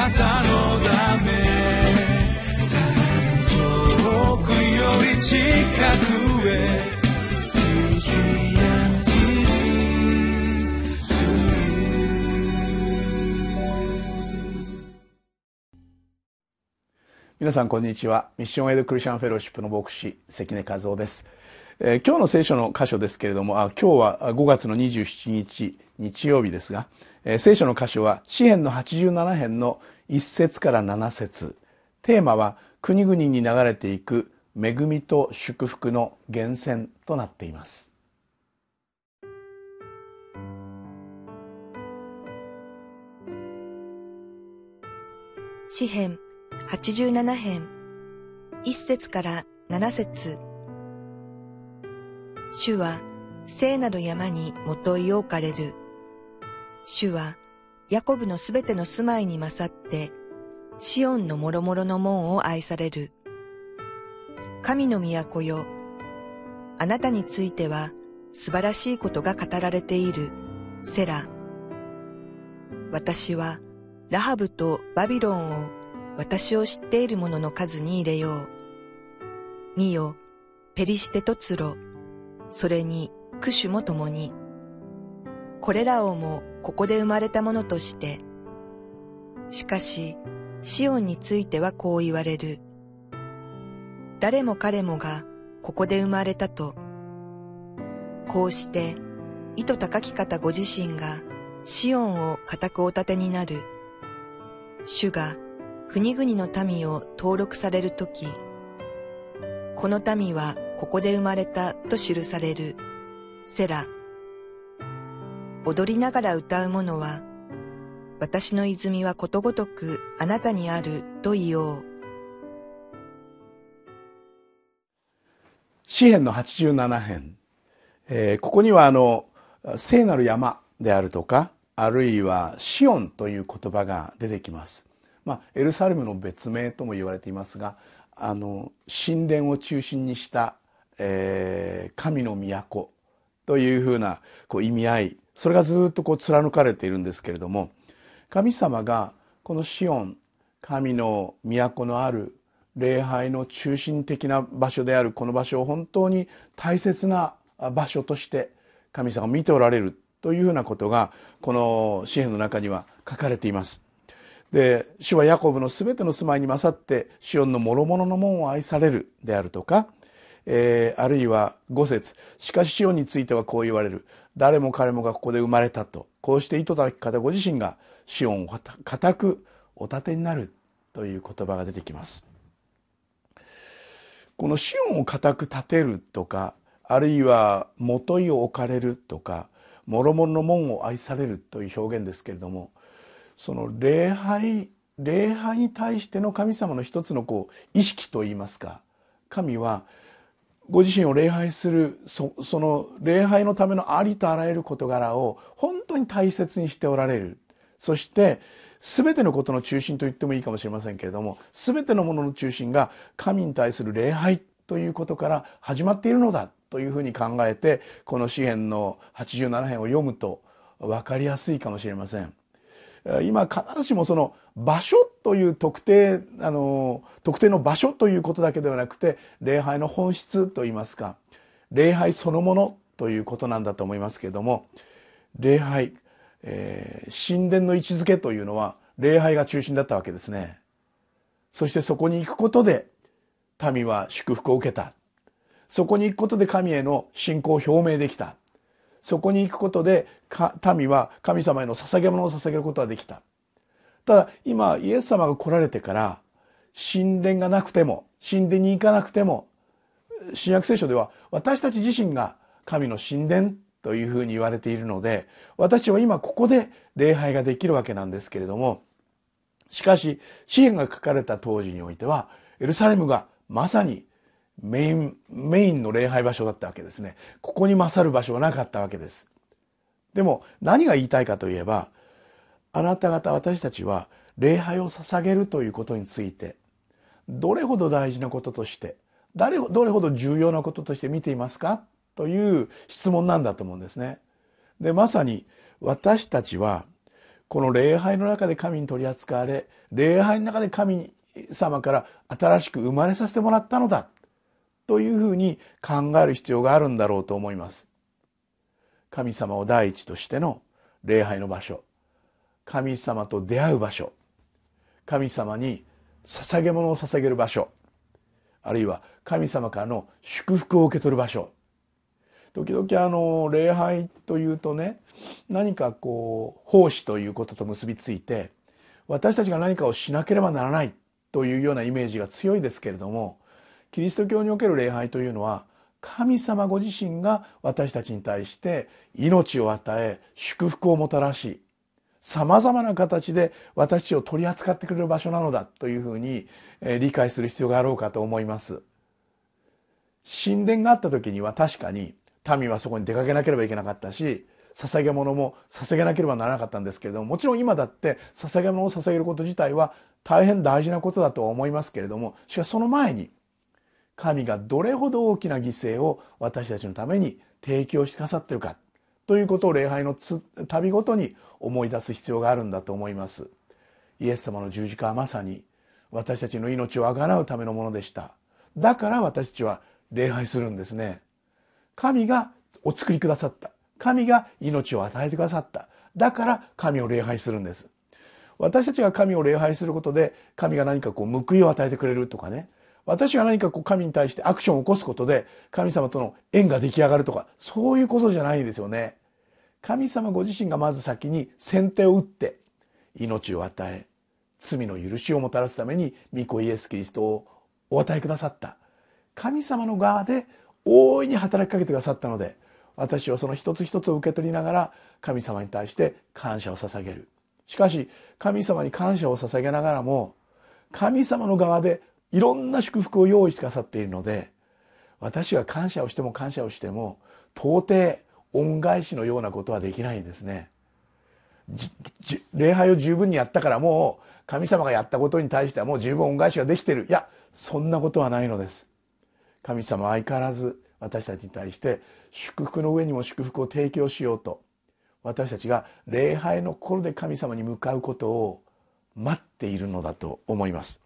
なたのため遠くより近くへ皆さんこんにちは。ミッションエイドクリスチャンフェローシップの牧師関根和夫です、えー、今日の聖書の箇所ですけれどもあ今日は5月の27日日曜日ですが、えー、聖書の箇所は詩編の87編の1節から7節。テーマは国々に流れていく恵みと祝福の源泉となっています。詩編87編1節から7節。主は聖なる山にもといを置かれる。主はヤコブのすべての住まいに勝って、シオンの諸々の門を愛される。神の都よ、あなたについては素晴らしいことが語られている。セラ。私はラハブとバビロンを私を知っている者の数に入れよう。見よ、ペリシテとツロ、それにクシュも共に。これらをもここで生まれたものとして。しかし、シオンについてはこう言われる。誰も彼もがここで生まれたと。こうして、意図高き方ご自身がシオンを固くお立てになる。主が国々の民を登録されるとき、この民はここで生まれたと記される。セラ。踊りながら歌う者は、私の泉はことごとくあなたにあると言おう。詩編の87編、えー、ここにはあの聖なる山であるとかあるいはシオンという言葉が出てきますまあ、エルサレムの別名とも言われていますがあの神殿を中心にした、えー、神の都というふうなこう意味合いそれがずっとこう貫かれているんですけれども神様がこのシオン神の都のある礼拝の中心的な場所であるこの場所を本当に大切な場所として神様が見ておられるというふうなことがこの詩篇の中には書かれています。で主はヤコブのすべての住まいに勝ってシオンの諸々の門を愛されるであるとか、えー、あるいは五節。しかしシオンについてはこう言われる。誰も彼もがここで生まれたと。こうして意図たき方ご自身がシオンを固くお立てになる。という言葉が出てきます。このシオンを固く立てるとかあるいはもといを置かれるとか諸々の門を愛されるという表現ですけれどもその礼拝礼拝に対しての神様の一つのこう意識といいますか神はご自身を礼拝するその礼拝のためのありとあらゆる事柄を本当に大切にしておられるそして全てのことの中心と言ってもいいかもしれませんけれども全てのものの中心が神に対する礼拝ということから始まっているのだというふうに考えてこの詩篇の87編を読むと分かりやすいかもしれません。今必ずしもその場所という特定あの特定の場所ということだけではなくて礼拝の本質といいますか礼拝そのものということなんだと思いますけれども礼拝、えー、神殿の位置づけというのは礼拝が中心だったわけですね。そしてそこに行くことで民は祝福を受けた。そこに行くことで神への信仰を表明できた。そこに行くことで民は神様への捧げ物を捧げることができた。ただ今イエス様が来られてから神殿がなくても神殿に行かなくても新約聖書では私たち自身が神の神殿というふうに言われているので私は今ここで礼拝ができるわけなんですけれどもしかし詩篇が書かれた当時においてはエルサレムがまさにメイン、メインの礼拝場所だったわけですね。ここに勝る場所はなかったわけです。でも何が言いたいかといえば、あなた方私たちは礼拝を捧げるということについて、どれほど大事なこととして、誰どれほど重要なこととして見ていますか？という質問なんだと思うんですね。で、まさに私たちはこの礼拝の中で神に取り扱われ礼拝の中で神様から新しく生まれさせてもらったのだというふうに考える必要があるんだろうと思います。神様を第一としての礼拝の場所。神様と出会う場所。神様に捧げ物を捧げる場所。あるいは神様からの祝福を受け取る場所。時々あの礼拝というとね何かこう奉仕ということと結びついて私たちが何かをしなければならないというようなイメージが強いですけれどもキリスト教における礼拝というのは神様ご自身が私たちに対して命を与え祝福をもたらしさまざまな形で私たちを取り扱ってくれる場所なのだというふうに理解する必要があろうかと思います。神殿があった時には確かに民はそこに出かけなければいけなかったし捧げ物も捧げなければならなかったんですけれどももちろん今だって捧げ物を捧げること自体は大変大事なことだとは思いますけれどもしかしその前に神がどれほど大きな犠牲を私たちのために提供してくださっているかということを礼拝の旅ごとに思い出す必要があるんだと思います。イエス様の十字架はまさに私たちの命をあがなうためのものでした。だから私たちは礼拝するんですね。神がお作りくださった。神が命を与えてくださった。だから神を礼拝するんです。私たちが神を礼拝することで神が何かこう報いを与えてくれるとかね。私が何かこう神に対してアクションを起こすことで神様との縁が出来上がるとかそういうことじゃないですよね。神様ご自身がまず先に先手を打って命を与え罪の許しをもたらすために御子イエス・キリストをお与えくださった神様の側で大いに働きかけてくださったので私はその一つ一つを受け取りながら神様に対して感謝を捧げるしかし神様に感謝を捧げながらも神様の側でいろんな祝福を用意してくださっているので私は感謝をしても感謝をしても到底恩返しのようなことはできないんですね。礼拝を十分にやったからもう神様がやったことに対してはもう十分恩返しができてる。いや、そんなことはないのです。神様は相変わらず私たちに対して祝福の上にも祝福を提供しようと私たちが礼拝の心で神様に向かうことを待っているのだと思います。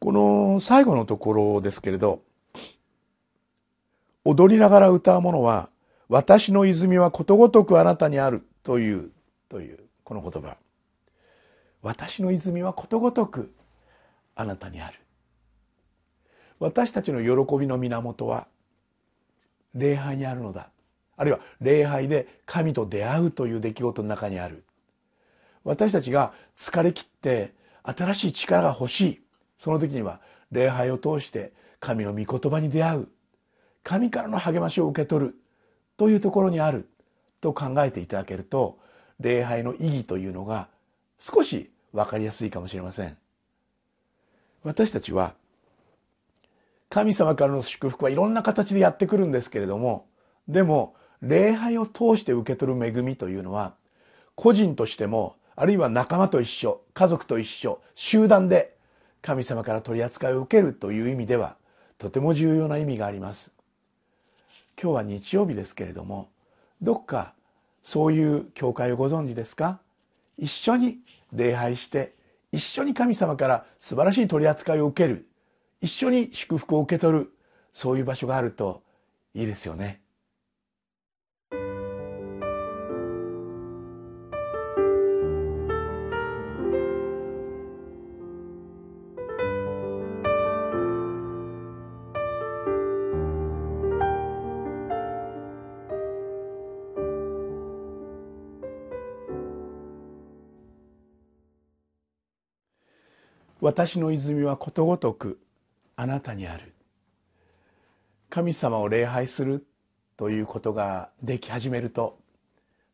この最後のところですけれど踊りながら歌うものは私の泉はことごとくあなたにあるというというこの言葉。私の泉はことごとくあなたにある。私たちの喜びの源は礼拝にあるのだ。あるいは礼拝で神と出会うという出来事の中にある。私たちが疲れ切って新しい力が欲しい。その時には礼拝を通して神の御言葉に出会う。神からの励ましを受け取るというところにある。と考えていただけると礼拝の意義というのが少し分かりやすいかもしれません。私たちは神様からの祝福はいろんな形でやってくるんですけれどもでも礼拝を通して受け取る恵みというのは個人としてもあるいは仲間と一緒家族と一緒集団で神様から取り扱いを受けるという意味ではとても重要な意味があります今日は日曜日ですけれどもどっかそういう教会をご存知ですか？一緒に礼拝して一緒に神様から素晴らしい取り扱いを受ける一緒に祝福を受け取るそういう場所があるといいですよね。私の泉はことごとくあなたにある。神様を礼拝するということができ始めると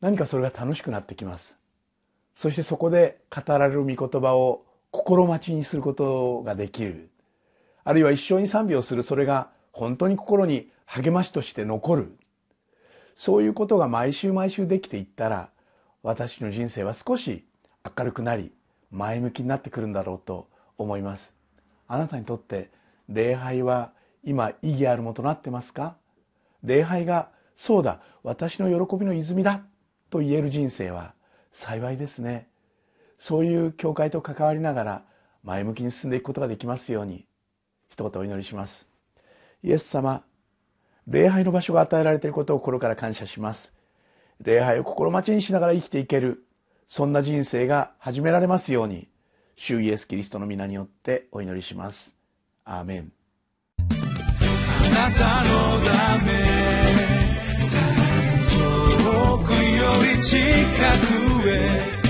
何かそれが楽しくなってきます。そしてそこで語られる御言葉を心待ちにすることができる。あるいは一生に賛美をする。それが本当に心に励ましとして残る。そういうことが毎週毎週できていったら私の人生は少し明るくなり前向きになってくるんだろうと思います。あなたにとって礼拝は今意義あるものとなってますか？礼拝がそうだ私の喜びの泉だと言える人生は幸いですね。そういう教会と関わりながら前向きに進んでいくことができますように一言お祈りします。イエス様礼拝の場所が与えられていることを心から感謝します。礼拝を心待ちにしながら生きていけるそんな人生が始められますように。主イエスキリストの皆によってお祈りします。アーメン。あなたのため遠くより近くへ